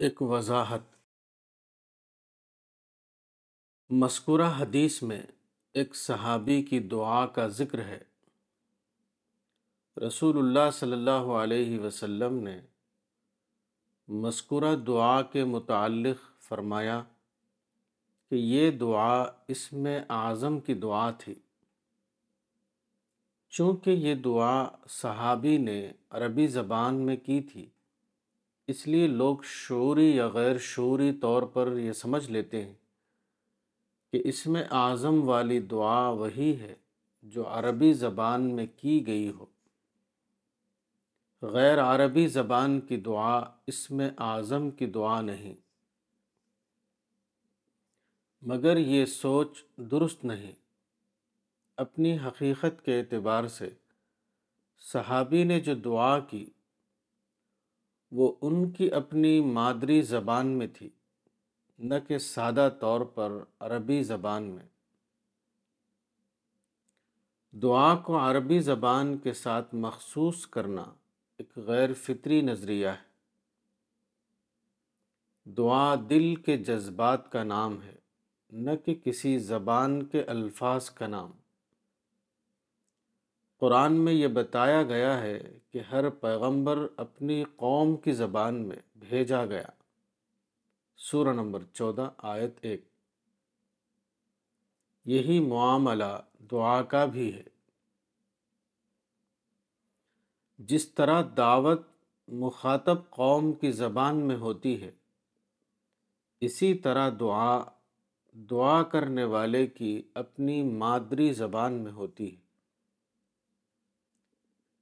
ایک وضاحت۔ مذکورہ حدیث میں ایک صحابی کی دعا کا ذکر ہے۔ رسول اللہ صلی اللہ علیہ وسلم نے مذکورہ دعا کے متعلق فرمایا کہ یہ دعا اس میں اعظم کی دعا تھی۔ چونکہ یہ دعا صحابی نے عربی زبان میں کی تھی اس لیے لوگ شعوری یا غیر شعوری طور پر یہ سمجھ لیتے ہیں کہ اس میں اعظم والی دعا وہی ہے جو عربی زبان میں کی گئی ہو۔ غیر عربی زبان کی دعا اس میں اعظم کی دعا نہیں۔ مگر یہ سوچ درست نہیں۔ اپنی حقیقت کے اعتبار سے صحابی نے جو دعا کی وہ ان کی اپنی مادری زبان میں تھی، نہ کہ سادہ طور پر عربی زبان میں۔ دعا کو عربی زبان کے ساتھ مخصوص کرنا ایک غیر فطری نظریہ ہے۔ دعا دل کے جذبات کا نام ہے، نہ کہ کسی زبان کے الفاظ کا نام۔ قرآن میں یہ بتایا گیا ہے کہ ہر پیغمبر اپنی قوم کی زبان میں بھیجا گیا۔ سورہ نمبر چودہ، آیت ایک۔ یہی معاملہ دعا کا بھی ہے۔ جس طرح دعوت مخاطب قوم کی زبان میں ہوتی ہے، اسی طرح دعا دعا کرنے والے کی اپنی مادری زبان میں ہوتی ہے۔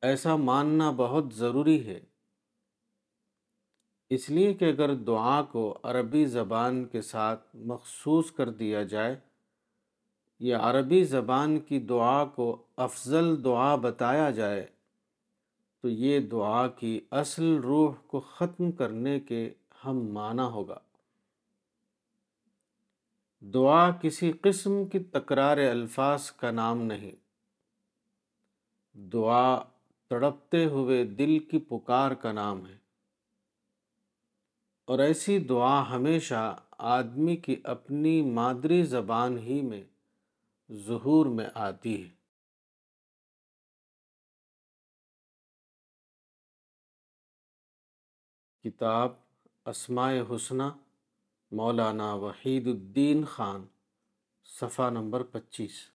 ایسا ماننا بہت ضروری ہے۔ اس لیے کہ اگر دعا کو عربی زبان کے ساتھ مخصوص کر دیا جائے، یا عربی زبان کی دعا کو افضل دعا بتایا جائے، تو یہ دعا کی اصل روح کو ختم کرنے کے ہم معنی ہوگا۔ دعا کسی قسم کی تکرار الفاظ کا نام نہیں۔ دعا تڑپتے ہوئے دل کی پکار کا نام ہے۔ اور ایسی دعا ہمیشہ آدمی کی اپنی مادری زبان ہی میں ظہور میں آتی ہے۔ کتاب اسماء حسنہ، مولانا وحید الدین خان، صفحہ نمبر پچیس۔